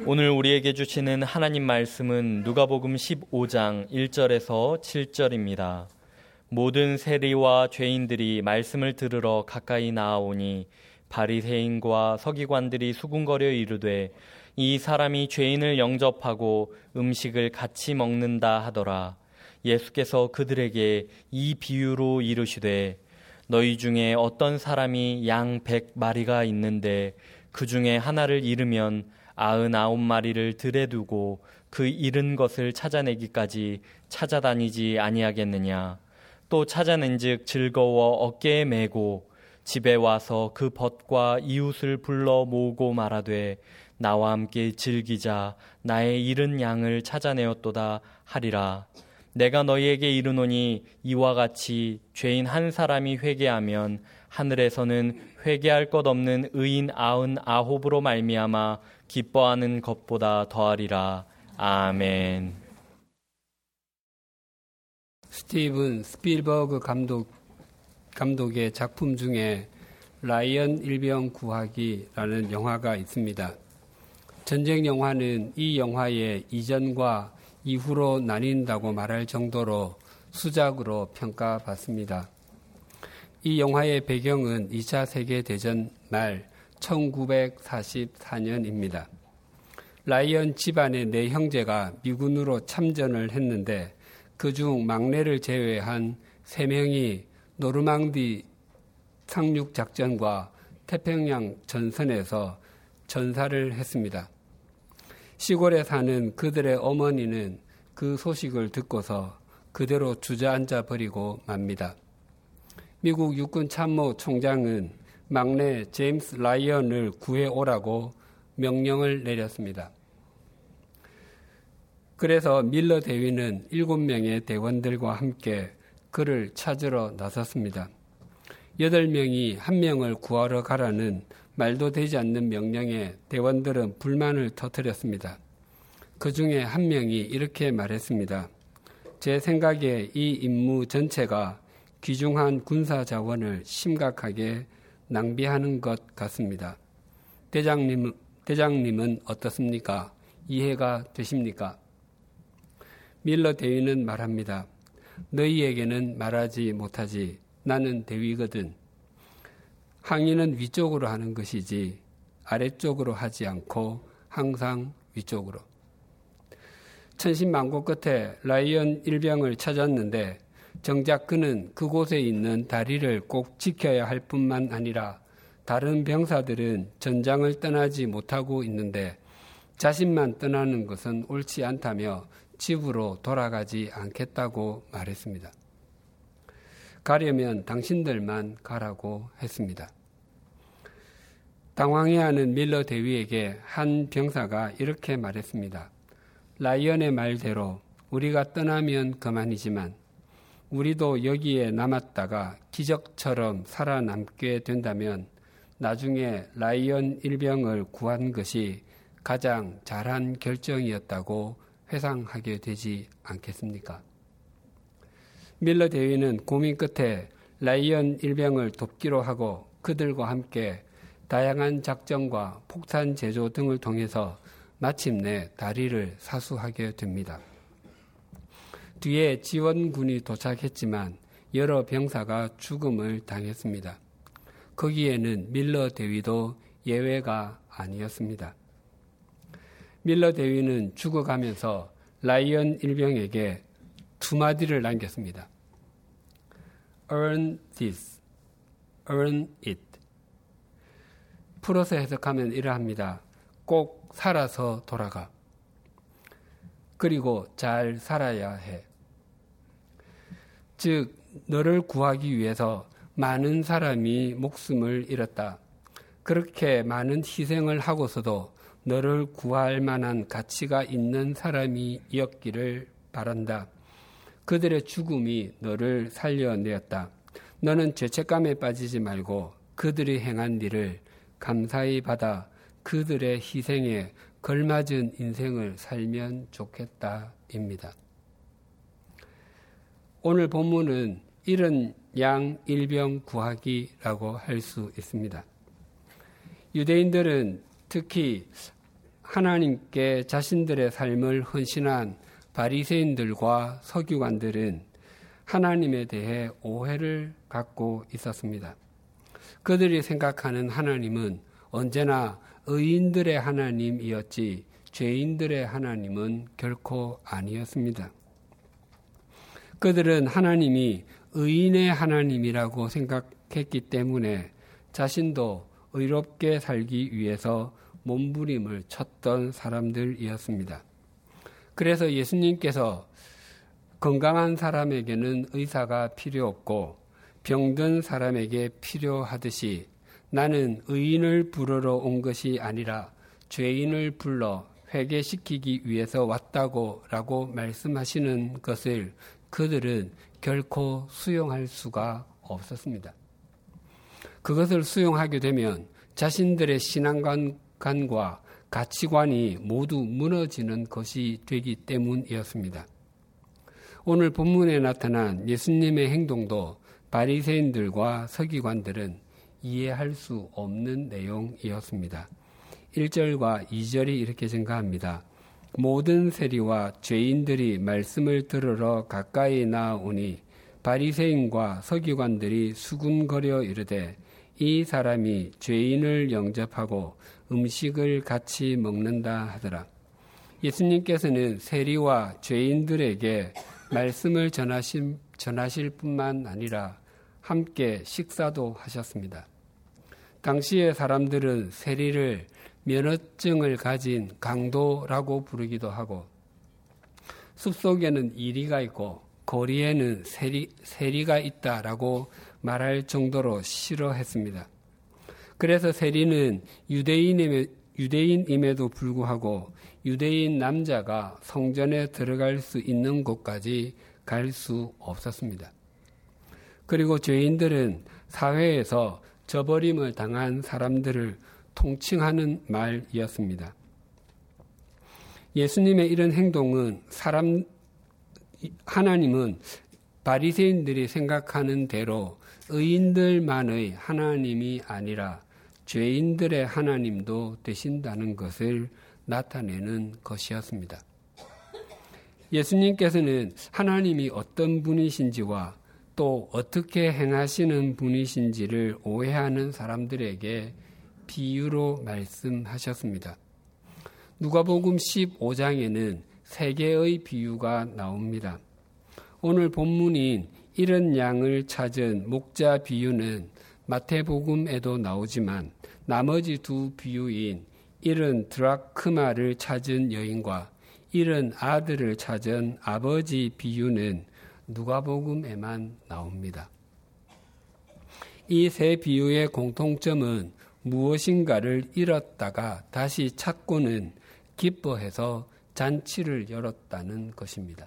오늘 우리에게 주시는 하나님 말씀은 누가복음 15장 1절에서 7절입니다. 모든 세리와 죄인들이 말씀을 들으러 가까이 나아오니 바리새인과 서기관들이 수군거려 이르되 이 사람이 죄인을 영접하고 음식을 같이 먹는다 하더라. 예수께서 그들에게 이 비유로 이르시되 너희 중에 어떤 사람이 양 백 마리가 있는데 그 중에 하나를 잃으면 아흔아홉 마리를 들에 두고 그 잃은 것을 찾아내기까지 찾아다니지 아니하겠느냐? 또 찾아낸즉 즐거워 어깨에 메고 집에 와서 그 벗과 이웃을 불러 모으고 말하되 나와 함께 즐기자. 나의 잃은 양을 찾아내었도다 하리라. 내가 너희에게 이르노니 이와 같이 죄인 한 사람이 회개하면 하늘에서는 회개할 것 없는 의인 아흔 아홉으로 말미암아 기뻐하는 것보다 더하리라. 아멘. 스티븐 스필버그 감독 감독의 작품 중에 라이언 일병 구하기라는 영화가 있습니다. 전쟁 영화는 이 영화의 이전과 이후로 나뉜다고 말할 정도로 수작으로 평가받습니다. 이 영화의 배경은 2차 세계대전 말 1944년입니다. 라이언 집안의 네 형제가 미군으로 참전을 했는데 그 중 막내를 제외한 세 명이 노르망디 상륙 작전과 태평양 전선에서 전사를 했습니다. 시골에 사는 그들의 어머니는 그 소식을 듣고서 그대로 주저앉아 버리고 맙니다. 미국 육군 참모 총장은 막내 제임스 라이언을 구해오라고 명령을 내렸습니다. 그래서 밀러 대위는 일곱 명의 대원들과 함께 그를 찾으러 나섰습니다. 여덟 명이 한 명을 구하러 가라는 말도 되지 않는 명령에 대원들은 불만을 터뜨렸습니다. 그 중에 한 명이 이렇게 말했습니다. 제 생각에 이 임무 전체가 귀중한 군사 자원을 심각하게 낭비하는 것 같습니다. 대장님, 대장님은 어떻습니까? 이해가 되십니까? 밀러 대위는 말합니다. 너희에게는 말하지 못하지. 나는 대위거든. 항의는 위쪽으로 하는 것이지 아래쪽으로 하지 않고 항상 위쪽으로. 천신만고 끝에 라이언 일병을 찾았는데 정작 그는 그곳에 있는 다리를 꼭 지켜야 할 뿐만 아니라 다른 병사들은 전장을 떠나지 못하고 있는데 자신만 떠나는 것은 옳지 않다며 집으로 돌아가지 않겠다고 말했습니다. 가려면 당신들만 가라고 했습니다. 당황해하는 밀러 대위에게 한 병사가 이렇게 말했습니다. 라이언의 말대로 우리가 떠나면 그만이지만 우리도 여기에 남았다가 기적처럼 살아남게 된다면 나중에 라이언 일병을 구한 것이 가장 잘한 결정이었다고 회상하게 되지 않겠습니까? 밀러 대위는 고민 끝에 라이언 일병을 돕기로 하고 그들과 함께 다양한 작전과 폭탄 제조 등을 통해서 마침내 다리를 사수하게 됩니다. 뒤에 지원군이 도착했지만 여러 병사가 죽음을 당했습니다. 거기에는 밀러 대위도 예외가 아니었습니다. 밀러 대위는 죽어가면서 라이언 일병에게 두 마디를 남겼습니다. earn this, earn it. 풀어서 해석하면 이러합니다. 꼭 살아서 돌아가. 그리고 잘 살아야 해. 즉, 너를 구하기 위해서 많은 사람이 목숨을 잃었다. 그렇게 많은 희생을 하고서도 너를 구할 만한 가치가 있는 사람이었기를 바란다. 그들의 죽음이 너를 살려내었다. 너는 죄책감에 빠지지 말고 그들이 행한 일을 감사히 받아 그들의 희생에 걸맞은 인생을 살면 좋겠다입니다. 오늘 본문은 이런 양 일병 구하기라고 할 수 있습니다. 유대인들은 특히 하나님께 자신들의 삶을 헌신한 바리새인들과 서기관들은 하나님에 대해 오해를 갖고 있었습니다. 그들이 생각하는 하나님은 언제나 의인들의 하나님이었지 죄인들의 하나님은 결코 아니었습니다. 그들은 하나님이 의인의 하나님이라고 생각했기 때문에 자신도 의롭게 살기 위해서 몸부림을 쳤던 사람들이었습니다. 그래서 예수님께서 건강한 사람에게는 의사가 필요 없고 병든 사람에게 필요하듯이 나는 의인을 부르러 온 것이 아니라 죄인을 불러 회개시키기 위해서 왔다고 라고 말씀하시는 것을 그들은 결코 수용할 수가 없었습니다. 그것을 수용하게 되면 자신들의 신앙관과 가치관이 모두 무너지는 것이 되기 때문이었습니다. 오늘 본문에 나타난 예수님의 행동도 바리새인들과 서기관들은 이해할 수 없는 내용이었습니다. 1절과 2절이 이렇게 생각합니다. 모든 세리와 죄인들이 말씀을 들으러 가까이 나오니 바리새인과 서기관들이 수군거려 이르되 이 사람이 죄인을 영접하고 음식을 같이 먹는다 하더라. 예수님께서는 세리와 죄인들에게 말씀을 전하실, 전하실 뿐만 아니라 함께 식사도 하셨습니다. 당시의 사람들은 세리를 면허증을 가진 강도라고 부르기도 하고 숲속에는 이리가 있고 거리에는 세리, 세리가 있다라고 말할 정도로 싫어했습니다. 그래서 세리는 유대인임에, 유대인임에도 불구하고 유대인 남자가 성전에 들어갈 수 있는 곳까지 갈 수 없었습니다. 그리고 죄인들은 사회에서 저버림을 당한 사람들을 통칭하는 말이었습니다. 예수님의 이런 행동은 사람 하나님은 바리새인들이 생각하는 대로 의인들만의 하나님이 아니라 죄인들의 하나님도 되신다는 것을 나타내는 것이었습니다. 예수님께서는 하나님이 어떤 분이신지와 또 어떻게 행하시는 분이신지를 오해하는 사람들에게 비유로 말씀하셨습니다. 누가복음 15장에는 세 개의 비유가 나옵니다. 오늘 본문인 이런 양을 찾은 목자 비유는 마태복음에도 나오지만 나머지 두 비유인 이른 드라크마를 찾은 여인과 이른 아들을 찾은 아버지 비유는 누가복음에만 나옵니다. 이 세 비유의 공통점은 무엇인가를 잃었다가 다시 찾고는 기뻐해서 잔치를 열었다는 것입니다.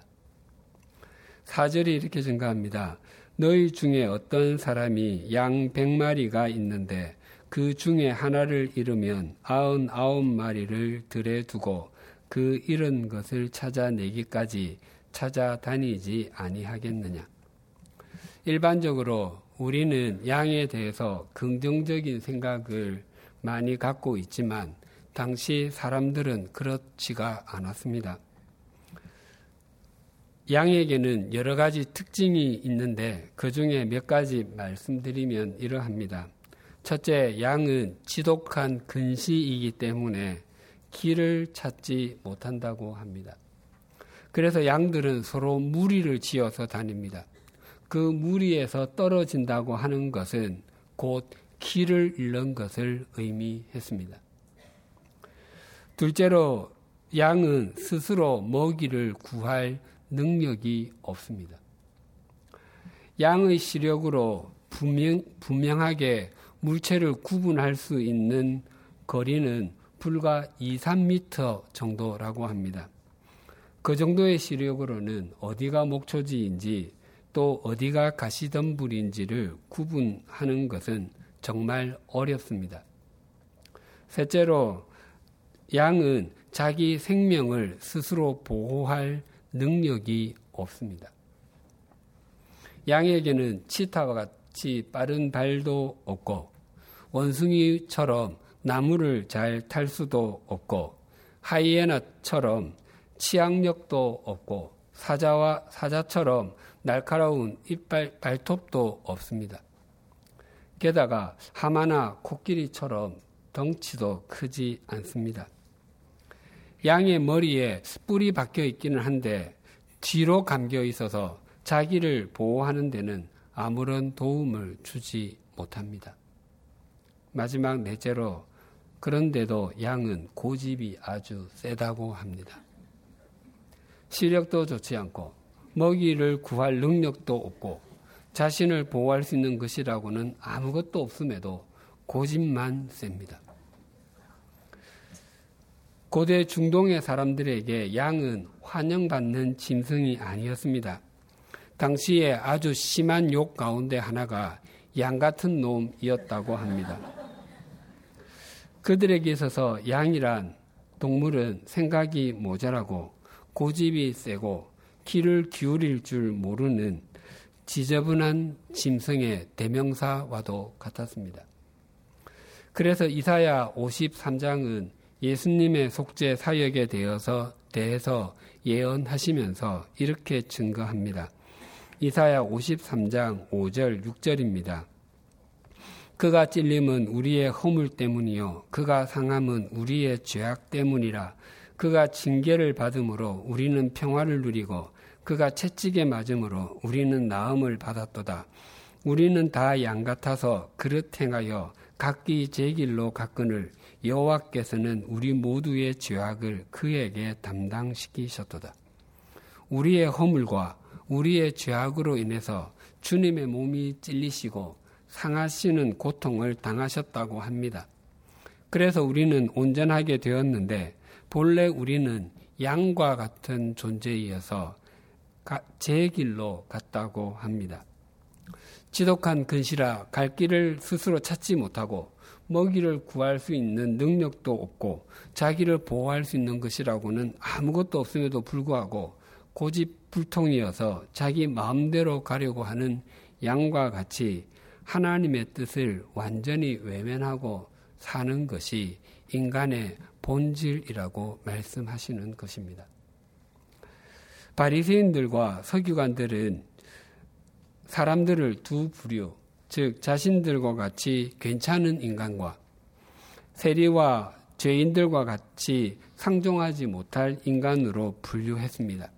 사절이 이렇게 증가합니다. 너희 중에 어떤 사람이 양 백마리가 있는데 그 중에 하나를 잃으면 아흔 아홉 마리를 들에 두고 그 잃은 것을 찾아내기까지 찾아다니지 아니하겠느냐. 일반적으로 우리는 양에 대해서 긍정적인 생각을 많이 갖고 있지만 당시 사람들은 그렇지가 않았습니다. 양에게는 여러 가지 특징이 있는데 그 중에 몇 가지 말씀드리면 이러합니다. 첫째, 양은 지독한 근시이기 때문에 길을 찾지 못한다고 합니다. 그래서 양들은 서로 무리를 지어서 다닙니다. 그 무리에서 떨어진다고 하는 것은 곧 길을 잃는 것을 의미했습니다. 둘째로 양은 스스로 먹이를 구할 능력이 없습니다. 양의 시력으로 분명, 분명하게 물체를 구분할 수 있는 거리는 불과 2, 3미터 정도라고 합니다. 그 정도의 시력으로는 어디가 목초지인지 또 어디가 가시덤불인지를 구분하는 것은 정말 어렵습니다. 셋째로 양은 자기 생명을 스스로 보호할 능력이 없습니다. 양에게는 치타와 같이 빠른 발도 없고 원숭이처럼 나무를 잘 탈 수도 없고 하이에나처럼 치악력도 없고 사자와 사자처럼 날카로운 이빨 발톱도 없습니다. 게다가 하마나 코끼리처럼 덩치도 크지 않습니다. 양의 머리에 뿔이 박혀 있기는 한데 뒤로 감겨 있어서 자기를 보호하는 데는 아무런 도움을 주지 못합니다. 마지막 넷째로 그런데도 양은 고집이 아주 세다고 합니다. 시력도 좋지 않고 먹이를 구할 능력도 없고 자신을 보호할 수 있는 것이라고는 아무것도 없음에도 고집만 셉니다. 고대 중동의 사람들에게 양은 환영받는 짐승이 아니었습니다. 당시에 아주 심한 욕 가운데 하나가 양 같은 놈이었다고 합니다. 그들에게 있어서 양이란 동물은 생각이 모자라고 고집이 세고 귀를 기울일 줄 모르는 지저분한 짐승의 대명사와도 같았습니다. 그래서 이사야 53장은 예수님의 속죄 사역에 대해서, 대해서 예언하시면서 이렇게 증거합니다. 이사야 53장 5절 6절입니다. 그가 찔림은 우리의 허물 때문이요 그가 상함은 우리의 죄악 때문이라 그가 징계를 받음으로 우리는 평화를 누리고 그가 채찍에 맞음으로 우리는 나음을 받았도다. 우리는 다 양 같아서 그릇 행하여 각기 제 길로 가끈을 여호와께서는 우리 모두의 죄악을 그에게 담당시키셨도다. 우리의 허물과 우리의 죄악으로 인해서 주님의 몸이 찔리시고 상하시는 고통을 당하셨다고 합니다. 그래서 우리는 온전하게 되었는데 본래 우리는 양과 같은 존재이어서 제 길로 갔다고 합니다. 지독한 근시라 갈 길을 스스로 찾지 못하고 먹이를 구할 수 있는 능력도 없고 자기를 보호할 수 있는 것이라고는 아무것도 없음에도 불구하고 고집 불통이어서 자기 마음대로 가려고 하는 양과 같이 하나님의 뜻을 완전히 외면하고 사는 것이 인간의 본질이라고 말씀하시는 것입니다. 바리새인들과 서기관들은 사람들을 두 부류, 즉 자신들과 같이 괜찮은 인간과 세리와 죄인들과 같이 상종하지 못할 인간으로 분류했습니다.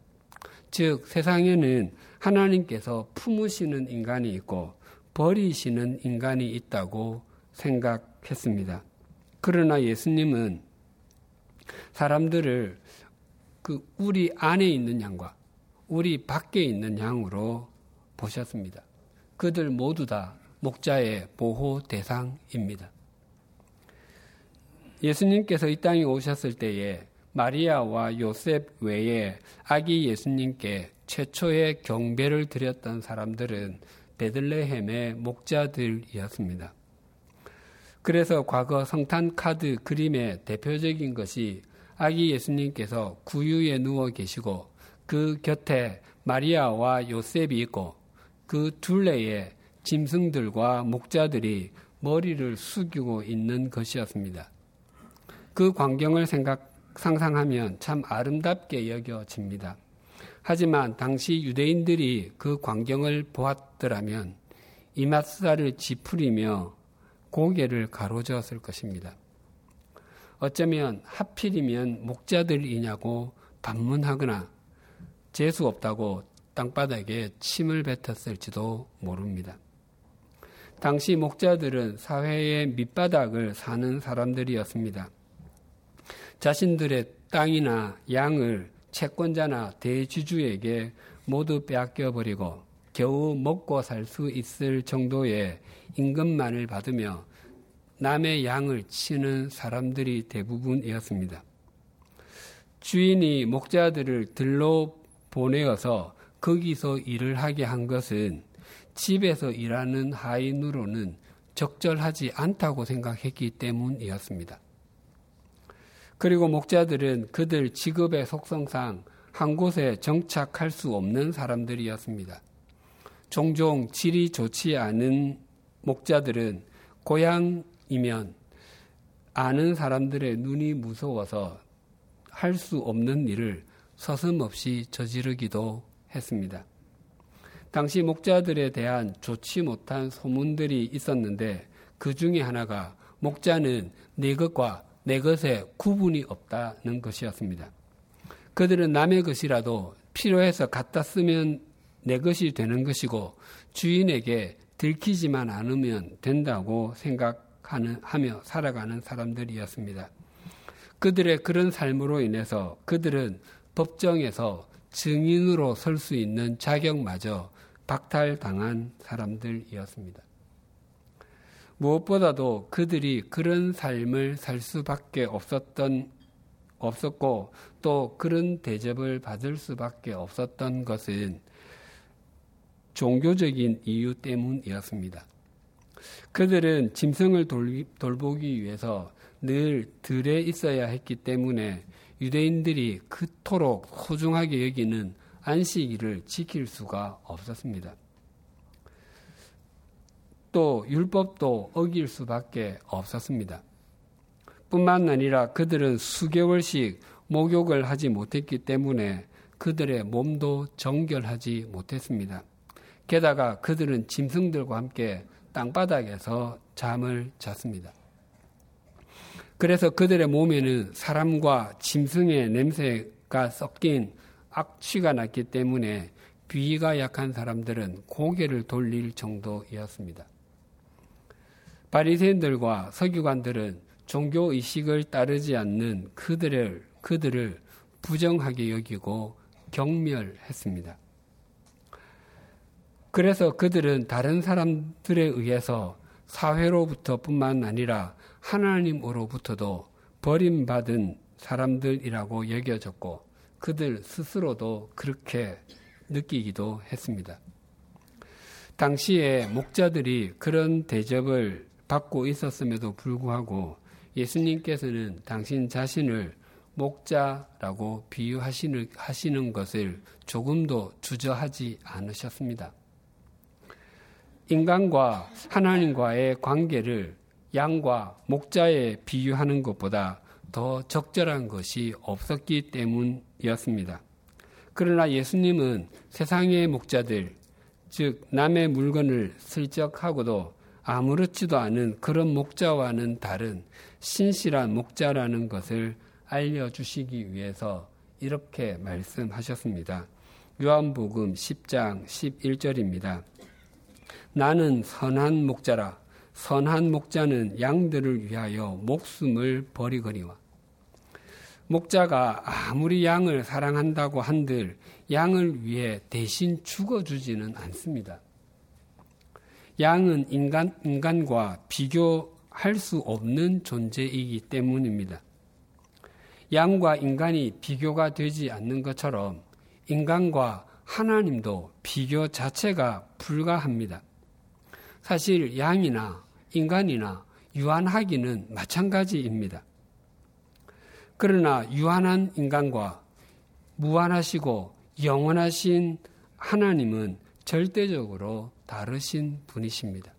즉 세상에는 하나님께서 품으시는 인간이 있고 버리시는 인간이 있다고 생각했습니다. 그러나 예수님은 사람들을 그 우리 안에 있는 양과 우리 밖에 있는 양으로 보셨습니다. 그들 모두 다 목자의 보호 대상입니다. 예수님께서 이 땅에 오셨을 때에 마리아와 요셉 외에 아기 예수님께 최초의 경배를 드렸던 사람들은 베들레헴의 목자들이었습니다. 그래서 과거 성탄 카드 그림의 대표적인 것이 아기 예수님께서 구유에 누워 계시고 그 곁에 마리아와 요셉이 있고 그 둘레에 짐승들과 목자들이 머리를 숙이고 있는 것이었습니다. 그 광경을 생각, 상상하면 참 아름답게 여겨집니다. 하지만 당시 유대인들이 그 광경을 보았더라면 이맛살을 짚으리며 고개를 가로저었을 것입니다. 어쩌면 하필이면 목자들이냐고 반문하거나 재수 없다고 땅바닥에 침을 뱉었을지도 모릅니다. 당시 목자들은 사회의 밑바닥을 사는 사람들이었습니다. 자신들의 땅이나 양을 채권자나 대주주에게 모두 빼앗겨 버리고 겨우 먹고 살 수 있을 정도의 임금만을 받으며 남의 양을 치는 사람들이 대부분이었습니다. 주인이 목자들을 들로 보내어서 거기서 일을 하게 한 것은 집에서 일하는 하인으로는 적절하지 않다고 생각했기 때문이었습니다. 그리고 목자들은 그들 직업의 속성상 한 곳에 정착할 수 없는 사람들이었습니다. 종종 질이 좋지 않은 목자들은 고향 이면 아는 사람들의 눈이 무서워서 할 수 없는 일을 서슴없이 저지르기도 했습니다. 당시 목자들에 대한 좋지 못한 소문들이 있었는데 그 중에 하나가 목자는 내 것과 내 것에 구분이 없다는 것이었습니다. 그들은 남의 것이라도 필요해서 갖다 쓰면 내 것이 되는 것이고 주인에게 들키지만 않으면 된다고 생각 하며 살아가는 사람들이었습니다. 그들의 그런 삶으로 인해서 그들은 법정에서 증인으로 설 수 있는 자격마저 박탈당한 사람들이었습니다. 무엇보다도 그들이 그런 삶을 살 수밖에 없었던 없었고 또 그런 대접을 받을 수밖에 없었던 것은 종교적인 이유 때문이었습니다. 그들은 짐승을 돌, 돌보기 위해서 늘 들에 있어야 했기 때문에 유대인들이 그토록 소중하게 여기는 안식일을 지킬 수가 없었습니다. 또 율법도 어길 수밖에 없었습니다. 뿐만 아니라 그들은 수개월씩 목욕을 하지 못했기 때문에 그들의 몸도 정결하지 못했습니다. 게다가 그들은 짐승들과 함께 땅바닥에서 잠을 잤습니다. 그래서 그들의 몸에는 사람과 짐승의 냄새가 섞인 악취가 났기 때문에 비위가 약한 사람들은 고개를 돌릴 정도이었습니다. 바리새인들과 서기관들은 종교 의식을 따르지 않는 그들을 그들을 부정하게 여기고 경멸했습니다. 그래서 그들은 다른 사람들에 의해서 사회로부터 뿐만 아니라 하나님으로부터도 버림받은 사람들이라고 여겨졌고 그들 스스로도 그렇게 느끼기도 했습니다. 당시에 목자들이 그런 대접을 받고 있었음에도 불구하고 예수님께서는 당신 자신을 목자라고 비유하시는 하시는 것을 조금도 주저하지 않으셨습니다. 인간과 하나님과의 관계를 양과 목자에 비유하는 것보다 더 적절한 것이 없었기 때문이었습니다. 그러나 예수님은 세상의 목자들, 즉 남의 물건을 슬쩍 하고도 아무렇지도 않은 그런 목자와는 다른 신실한 목자라는 것을 알려주시기 위해서 이렇게 말씀하셨습니다. 요한복음 10장 11절입니다. 나는 선한 목자라. 선한 목자는 양들을 위하여 목숨을 버리거니와. 목자가 아무리 양을 사랑한다고 한들 양을 위해 대신 죽어주지는 않습니다. 양은 인간, 인간과 비교할 수 없는 존재이기 때문입니다. 양과 인간이 비교가 되지 않는 것처럼 인간과 하나님도 비교 자체가 불가합니다. 사실 양이나 인간이나 유한하기는 마찬가지입니다. 그러나 유한한 인간과 무한하시고 영원하신 하나님은 절대적으로 다르신 분이십니다.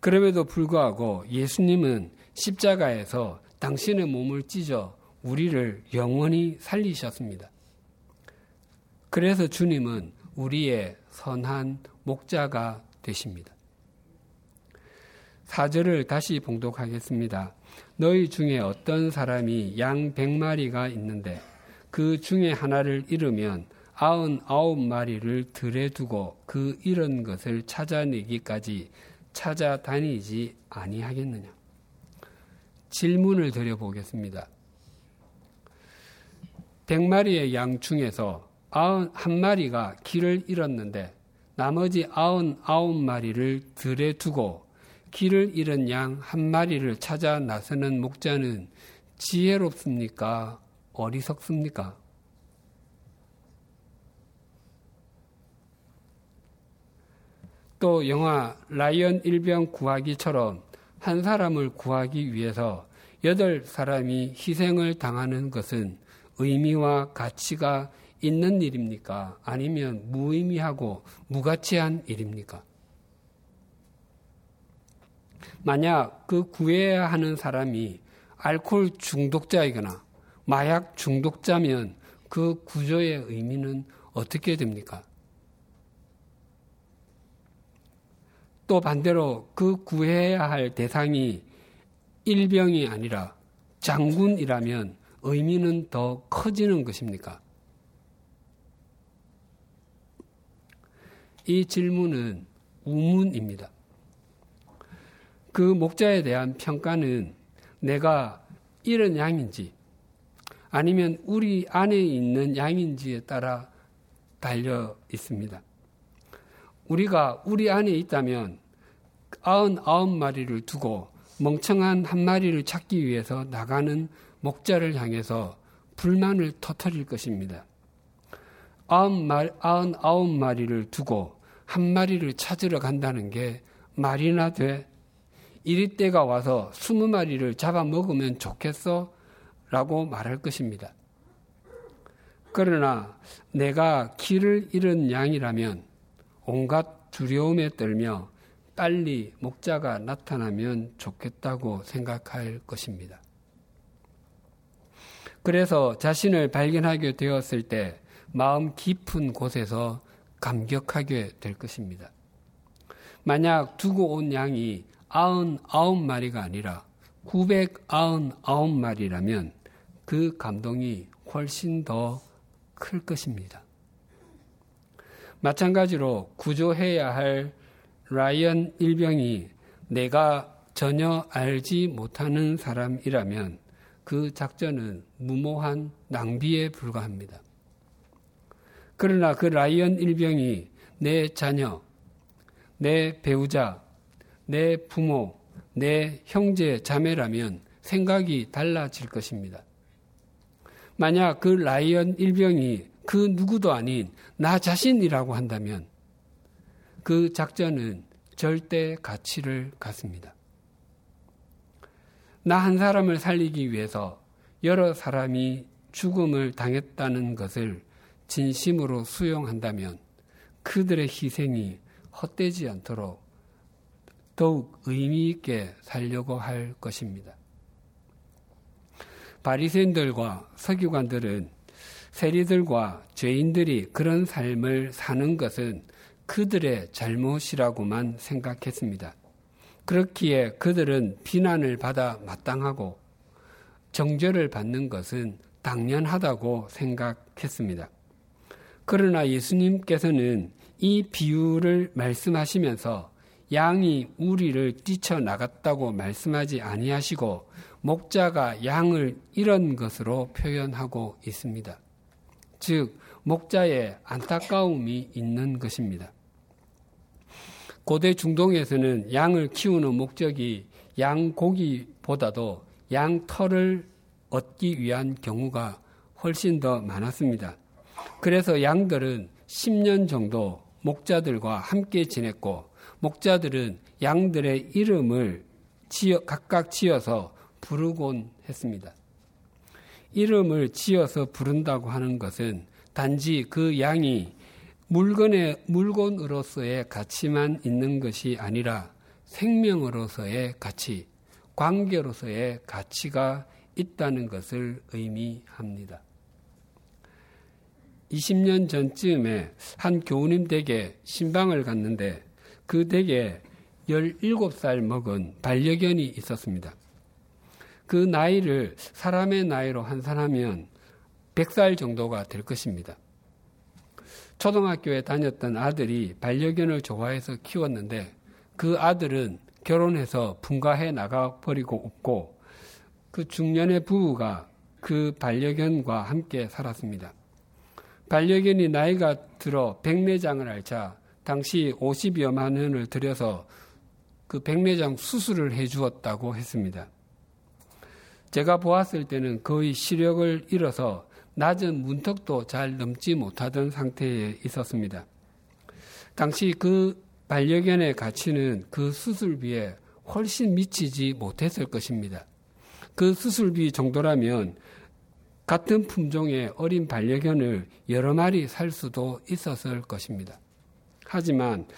그럼에도 불구하고 예수님은 십자가에서 당신의 몸을 찢어 우리를 영원히 살리셨습니다. 그래서 주님은 우리의 선한 목자가 되십니다. 사절을 다시 봉독하겠습니다. 너희 중에 어떤 사람이 양 백마리가 있는데 그 중에 하나를 잃으면 아흔 아홉 마리를 들에 두고 그 잃은 것을 찾아내기까지 찾아다니지 아니하겠느냐. 질문을 드려보겠습니다. 백마리의 양 중에서 한 마리가 길을 잃었는데 나머지 아흔 아홉 마리를 들에 두고 길을 잃은 양 한 마리를 찾아 나서는 목자는 지혜롭습니까? 어리석습니까? 또 영화 라이언 일병 구하기처럼 한 사람을 구하기 위해서 여덟 사람이 희생을 당하는 것은 의미와 가치가 있는 일입니까? 아니면 무의미하고 무가치한 일입니까? 만약 그 구해야 하는 사람이 알코올 중독자이거나 마약 중독자면 그 구조의 의미는 어떻게 됩니까? 또 반대로 그 구해야 할 대상이 일병이 아니라 장군이라면 의미는 더 커지는 것입니까? 이 질문은 우문입니다. 그 목자에 대한 평가는 내가 이런 양인지 아니면 우리 안에 있는 양인지에 따라 달려 있습니다. 우리가 우리 안에 있다면 아흔아홉 마리를 두고 멍청한 한 마리를 찾기 위해서 나가는 목자를 향해서 불만을 터뜨릴 것입니다. 아흔아홉 마리를 두고 한 마리를 찾으러 간다는 게 말이나 돼? 이리 때가 와서 스무 마리를 잡아먹으면 좋겠어? 라고 말할 것입니다. 그러나 내가 길을 잃은 양이라면 온갖 두려움에 떨며 빨리 목자가 나타나면 좋겠다고 생각할 것입니다. 그래서 자신을 발견하게 되었을 때 마음 깊은 곳에서 감격하게 될 것입니다. 만약 두고 온 양이 99마리가 아니라 999마리라면 그 감동이 훨씬 더 클 것입니다. 마찬가지로 구조해야 할 라이언 일병이 내가 전혀 알지 못하는 사람이라면 그 작전은 무모한 낭비에 불과합니다. 그러나 그 라이언 일병이 내 자녀, 내 배우자, 내 부모, 내 형제, 자매라면 생각이 달라질 것입니다. 만약 그 라이언 일병이 그 누구도 아닌 나 자신이라고 한다면 그 작전은 절대 가치를 갖습니다. 나 한 사람을 살리기 위해서 여러 사람이 죽음을 당했다는 것을 진심으로 수용한다면 그들의 희생이 헛되지 않도록 더욱 의미 있게 살려고 할 것입니다. 바리새인들과 서기관들은 세리들과 죄인들이 그런 삶을 사는 것은 그들의 잘못이라고만 생각했습니다. 그렇기에 그들은 비난을 받아 마땅하고 정죄를 받는 것은 당연하다고 생각했습니다. 그러나 예수님께서는 이 비유를 말씀하시면서 양이 우리를 뛰쳐나갔다고 말씀하지 아니하시고 목자가 양을 잃은 것으로 표현하고 있습니다. 즉, 목자의 안타까움이 있는 것입니다. 고대 중동에서는 양을 키우는 목적이 양 고기보다도 양 털을 얻기 위한 경우가 훨씬 더 많았습니다. 그래서 양들은 10년 정도 목자들과 함께 지냈고 목자들은 양들의 이름을 지어, 각각 지어서 부르곤 했습니다. 이름을 지어서 부른다고 하는 것은 단지 그 양이 물건의 물건으로서의 가치만 있는 것이 아니라 생명으로서의 가치, 관계로서의 가치가 있다는 것을 의미합니다. 20년 전쯤에 한 교우님 댁에 신방을 갔는데 그 댁에 17살 먹은 반려견이 있었습니다. 그 나이를 사람의 나이로 환산하면 100살 정도가 될 것입니다. 초등학교에 다녔던 아들이 반려견을 좋아해서 키웠는데 그 아들은 결혼해서 분가해 나가 버리고 없고 그 중년의 부부가 그 반려견과 함께 살았습니다. 반려견이 나이가 들어 백내장을 앓자 당시 50여만 원을 들여서 그 백내장 수술을 해 주었다고 했습니다. 제가 보았을 때는 거의 시력을 잃어서 낮은 문턱도 잘 넘지 못하던 상태에 있었습니다. 당시 그 반려견의 가치는 그 수술비에 훨씬 미치지 못했을 것입니다. 그 수술비 정도라면 같은 품종의 어린 반려견을 여러 마리 살 수도 있었을 것입니다. 하지만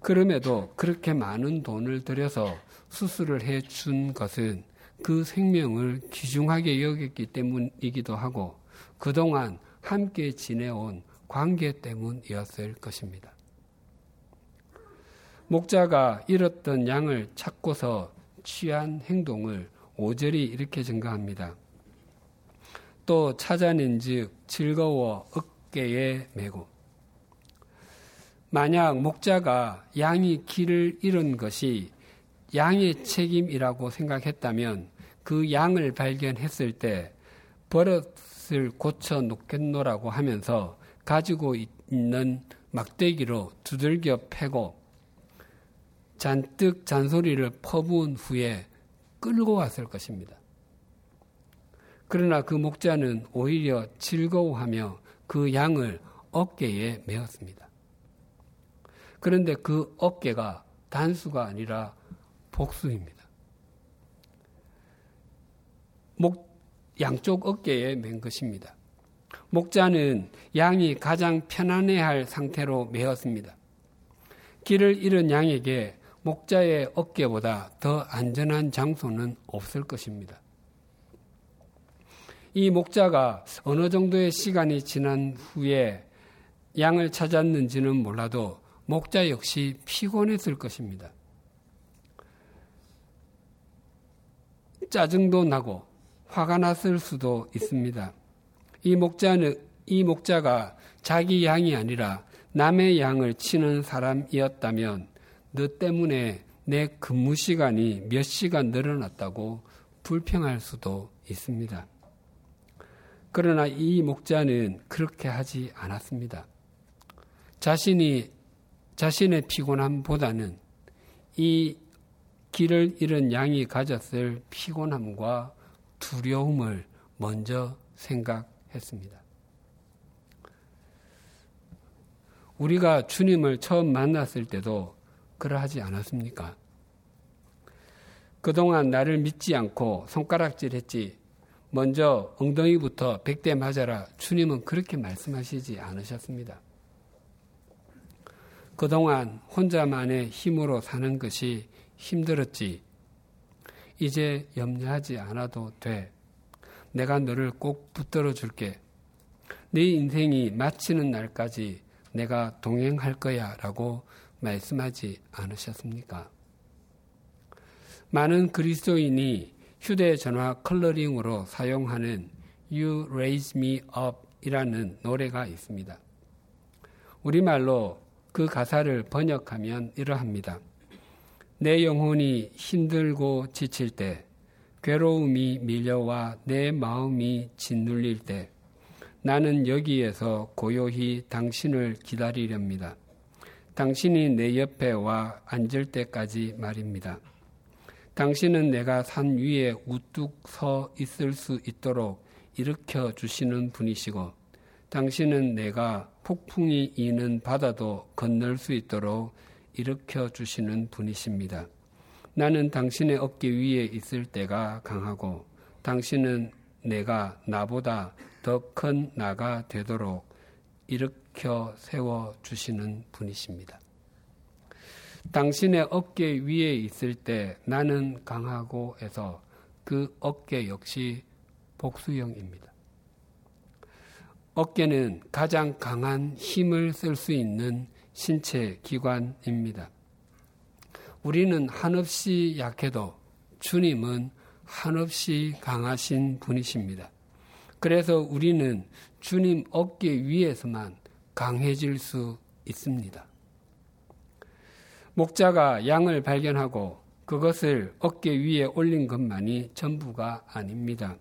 그럼에도 그렇게 많은 돈을 들여서 수술을 해 준 것은 그 생명을 귀중하게 여겼기 때문이기도 하고 그동안 함께 지내온 관계 때문이었을 것입니다. 목자가 잃었던 양을 찾고서 취한 행동을 오절이 이렇게 증가합니다. 또 찾아낸 즉 즐거워 어깨에 메고 만약 목자가 양이 길을 잃은 것이 양의 책임이라고 생각했다면 그 양을 발견했을 때 버릇을 고쳐 놓겠노라고 하면서 가지고 있는 막대기로 두들겨 패고 잔뜩 잔소리를 퍼부은 후에 끌고 왔을 것입니다. 그러나 그 목자는 오히려 즐거워하며 그 양을 어깨에 메었습니다. 그런데 그 어깨가 단수가 아니라 복수입니다. 목, 양쪽 어깨에 맨 것입니다. 목자는 양이 가장 편안해할 상태로 메었습니다. 길을 잃은 양에게 목자의 어깨보다 더 안전한 장소는 없을 것입니다. 이 목자가 어느 정도의 시간이 지난 후에 양을 찾았는지는 몰라도 목자 역시 피곤했을 것입니다. 짜증도 나고 화가 났을 수도 있습니다. 이 목자는 이 목자가 자기 양이 아니라 남의 양을 치는 사람이었다면 너 때문에 내 근무 시간이 몇 시간 늘어났다고 불평할 수도 있습니다. 그러나 이 목자는 그렇게 하지 않았습니다. 자신이 자신의 피곤함보다는 이 길을 잃은 양이 가졌을 피곤함과 두려움을 먼저 생각했습니다. 우리가 주님을 처음 만났을 때도 그러하지 않았습니까? 그동안 나를 믿지 않고 손가락질 했지. 먼저 엉덩이부터 백대 맞아라. 주님은 그렇게 말씀하시지 않으셨습니다. 그동안 혼자만의 힘으로 사는 것이 힘들었지. 이제 염려하지 않아도 돼. 내가 너를 꼭 붙들어 줄게. 네 인생이 마치는 날까지 내가 동행할 거야 라고 말씀하지 않으셨습니까? 많은 그리스도인이 휴대전화 컬러링으로 사용하는 You Raise Me Up 이라는 노래가 있습니다. 우리말로 그 가사를 번역하면 이러합니다. 내 영혼이 힘들고 지칠 때, 괴로움이 밀려와 내 마음이 짓눌릴 때, 나는 여기에서 고요히 당신을 기다리렵니다. 당신이 내 옆에 와 앉을 때까지 말입니다. 당신은 내가 산 위에 우뚝 서 있을 수 있도록 일으켜 주시는 분이시고, 당신은 내가 폭풍이 이는 바다도 건널 수 있도록 일으켜 주시는 분이십니다. 나는 당신의 어깨 위에 있을 때가 강하고 당신은 내가 나보다 더 큰 나가 되도록 일으켜 세워 주시는 분이십니다. 당신의 어깨 위에 있을 때 나는 강하고 해서 그 어깨 역시 복수형입니다. 어깨는 가장 강한 힘을 쓸 수 있는 신체 기관입니다. 우리는 한없이 약해도 주님은 한없이 강하신 분이십니다. 그래서 우리는 주님 어깨 위에서만 강해질 수 있습니다. 목자가 양을 발견하고 그것을 어깨 위에 올린 것만이 전부가 아닙니다.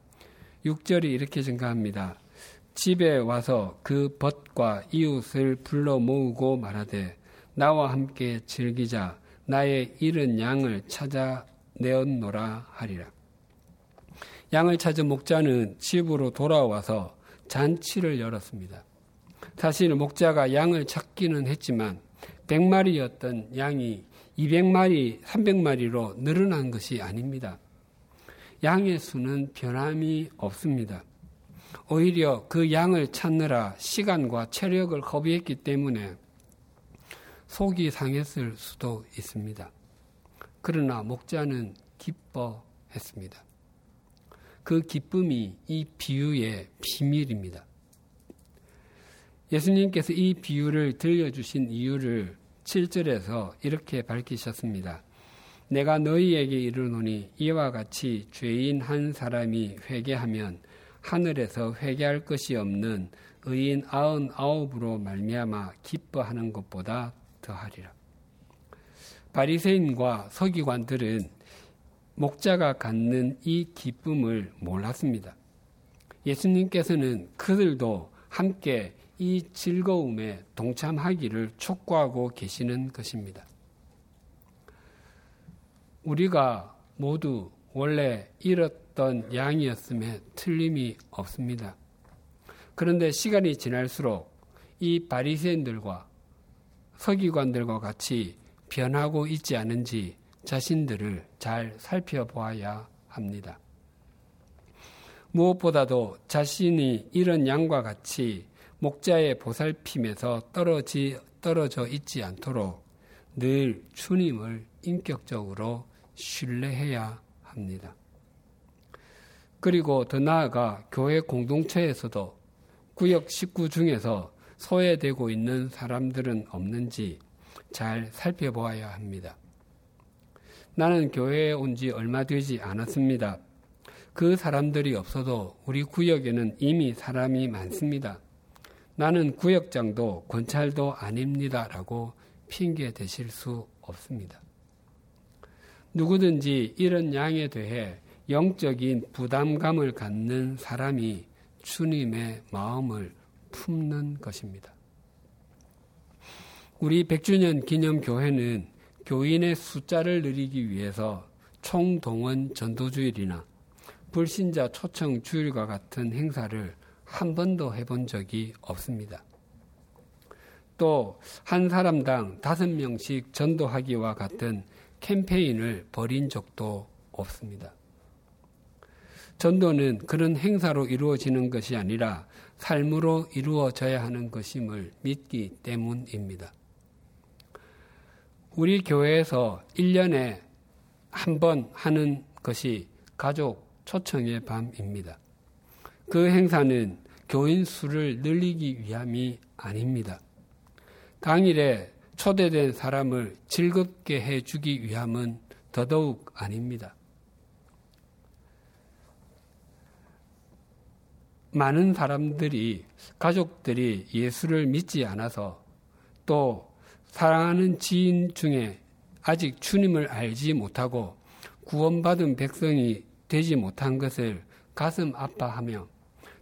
6절이 이렇게 증가합니다. 집에 와서 그 벗과 이웃을 불러 모으고 말하되 나와 함께 즐기자 나의 잃은 양을 찾아 내었노라 하리라. 양을 찾은 목자는 집으로 돌아와서 잔치를 열었습니다. 사실 목자가 양을 찾기는 했지만 100마리였던 양이 200마리, 300마리로 늘어난 것이 아닙니다. 양의 수는 변함이 없습니다. 오히려 그 양을 찾느라 시간과 체력을 허비했기 때문에 속이 상했을 수도 있습니다. 그러나 목자는 기뻐했습니다. 그 기쁨이 이 비유의 비밀입니다. 예수님께서 이 비유를 들려주신 이유를 7절에서 이렇게 밝히셨습니다. 내가 너희에게 이르노니 이와 같이 죄인 한 사람이 회개하면 하늘에서 회개할 것이 없는 의인 아흔 아홉으로 말미암아 기뻐하는 것보다 더하리라. 바리새인과 서기관들은 목자가 갖는 이 기쁨을 몰랐습니다. 예수님께서는 그들도 함께 이 즐거움에 동참하기를 촉구하고 계시는 것입니다. 우리가 모두 원래 잃었던 양이었음에 틀림이 없습니다. 그런데 시간이 지날수록 이 바리새인들과 서기관들과 같이 변하고 있지 않은지 자신들을 잘 살펴보아야 합니다. 무엇보다도 자신이 이런 양과 같이 목자의 보살핌에서 떨어지, 떨어져 있지 않도록 늘 주님을 인격적으로 신뢰해야 합니다. 그리고 더 나아가 교회 공동체에서도 구역 식구 중에서 소외되고 있는 사람들은 없는지 잘 살펴보아야 합니다. 나는 교회에 온 지 얼마 되지 않았습니다. 그 사람들이 없어도 우리 구역에는 이미 사람이 많습니다. 나는 구역장도 권찰도 아닙니다. 라고 핑계 대실 수 없습니다. 누구든지 이런 양에 대해 영적인 부담감을 갖는 사람이 주님의 마음을 품는 것입니다. 우리 100주년 기념교회는 교인의 숫자를 늘리기 위해서 총동원 전도주일이나 불신자 초청 주일과 같은 행사를 한 번도 해본 적이 없습니다. 또 한 사람당 다섯 명씩 전도하기와 같은 캠페인을 벌인 적도 없습니다. 전도는 그런 행사로 이루어지는 것이 아니라 삶으로 이루어져야 하는 것임을 믿기 때문입니다. 우리 교회에서 1년에 한 번 하는 것이 가족 초청의 밤입니다. 그 행사는 교인 수를 늘리기 위함이 아닙니다. 당일에 초대된 사람을 즐겁게 해주기 위함은 더더욱 아닙니다. 많은 사람들이, 가족들이 예수를 믿지 않아서 또 사랑하는 지인 중에 아직 주님을 알지 못하고 구원받은 백성이 되지 못한 것을 가슴 아파하며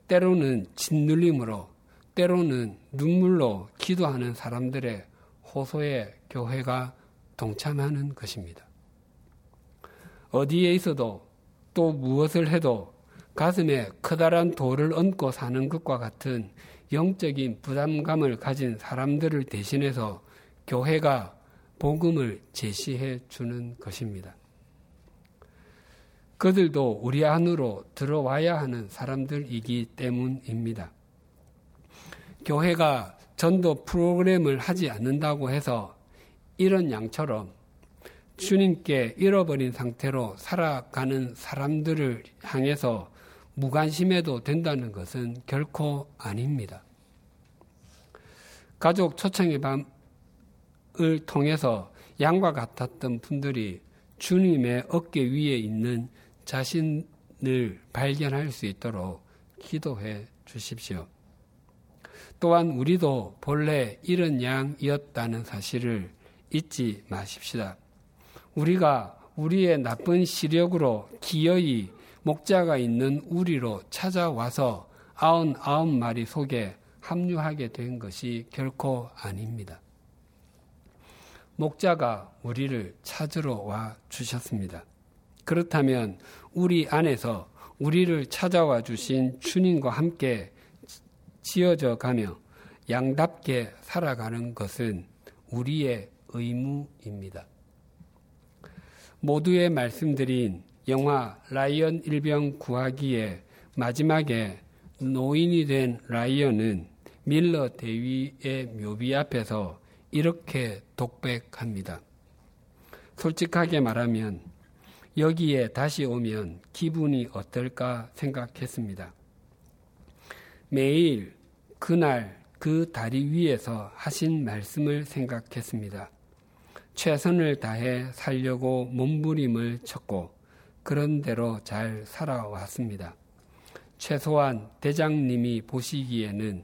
때로는 짓눌림으로 때로는 눈물로 기도하는 사람들의 호소에 교회가 동참하는 것입니다. 어디에 있어도 또 무엇을 해도 가슴에 커다란 돌을 얹고 사는 것과 같은 영적인 부담감을 가진 사람들을 대신해서 교회가 복음을 제시해 주는 것입니다. 그들도 우리 안으로 들어와야 하는 사람들이기 때문입니다. 교회가 전도 프로그램을 하지 않는다고 해서 이런 양처럼 주님께 잃어버린 상태로 살아가는 사람들을 향해서 무관심해도 된다는 것은 결코 아닙니다. 가족 초청의 밤을 통해서 양과 같았던 분들이 주님의 어깨 위에 있는 자신을 발견할 수 있도록 기도해 주십시오. 또한 우리도 본래 이런 양이었다는 사실을 잊지 마십시다. 우리가 우리의 나쁜 시력으로 기어이 목자가 있는 우리로 찾아와서 아흔 아홉 마리 속에 합류하게 된 것이 결코 아닙니다. 목자가 우리를 찾으러 와 주셨습니다. 그렇다면 우리 안에서 우리를 찾아와 주신 주님과 함께 지어져 가며 양답게 살아가는 것은 우리의 의무입니다. 모두의 말씀드린 영화 라이언 일병 구하기의 마지막에 노인이 된 라이언은 밀러 대위의 묘비 앞에서 이렇게 독백합니다. 솔직하게 말하면 여기에 다시 오면 기분이 어떨까 생각했습니다. 매일 그날 그 다리 위에서 하신 말씀을 생각했습니다. 최선을 다해 살려고 몸부림을 쳤고 그런 대로 잘 살아왔습니다. 최소한 대장님이 보시기에는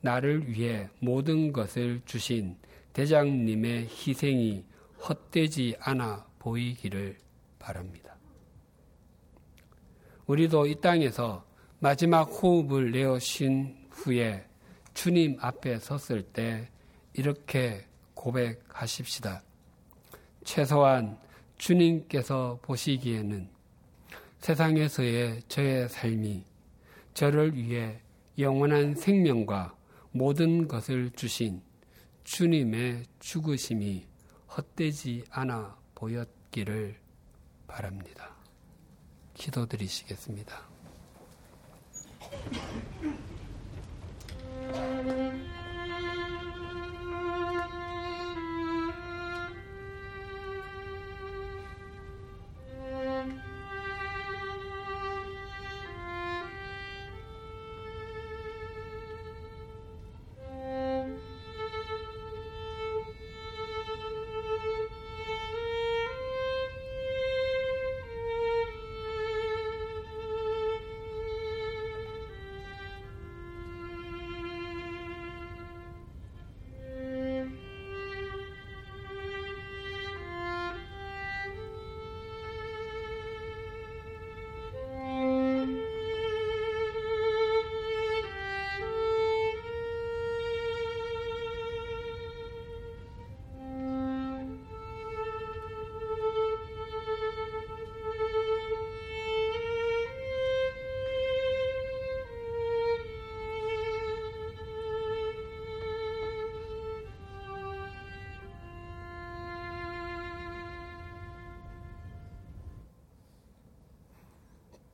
나를 위해 모든 것을 주신 대장님의 희생이 헛되지 않아 보이기를 바랍니다. 우리도 이 땅에서 마지막 호흡을 내어쉰 후에 주님 앞에 섰을 때 이렇게 고백하십시다. 최소한 주님께서 보시기에는 세상에서의 저의 삶이 저를 위해 영원한 생명과 모든 것을 주신 주님의 죽으심이 헛되지 않아 보였기를 바랍니다. 기도드리시겠습니다.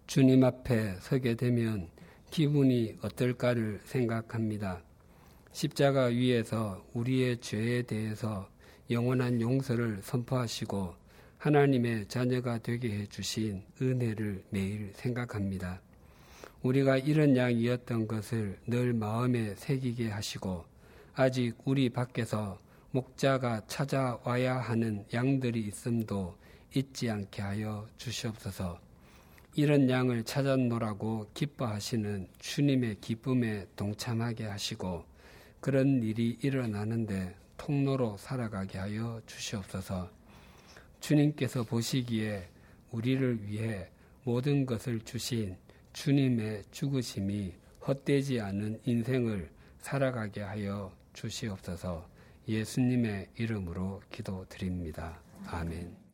주님 앞에 서게 되면 기분이 어떨까를 생각합니다. 십자가 위에서 우리의 죄에 대해서 영원한 용서를 선포하시고 하나님의 자녀가 되게 해주신 은혜를 매일 생각합니다. 우리가 이런 양이었던 것을 늘 마음에 새기게 하시고 아직 우리 밖에서 목자가 찾아와야 하는 양들이 있음도 잊지 않게 하여 주시옵소서. 이런 양을 찾았노라고 기뻐하시는 주님의 기쁨에 동참하게 하시고 그런 일이 일어나는데 통로로 살아가게 하여 주시옵소서. 주님께서 보시기에 우리를 위해 모든 것을 주신 주님의 죽으심이 헛되지 않은 인생을 살아가게 하여 주시옵소서. 예수님의 이름으로 기도드립니다. 아멘.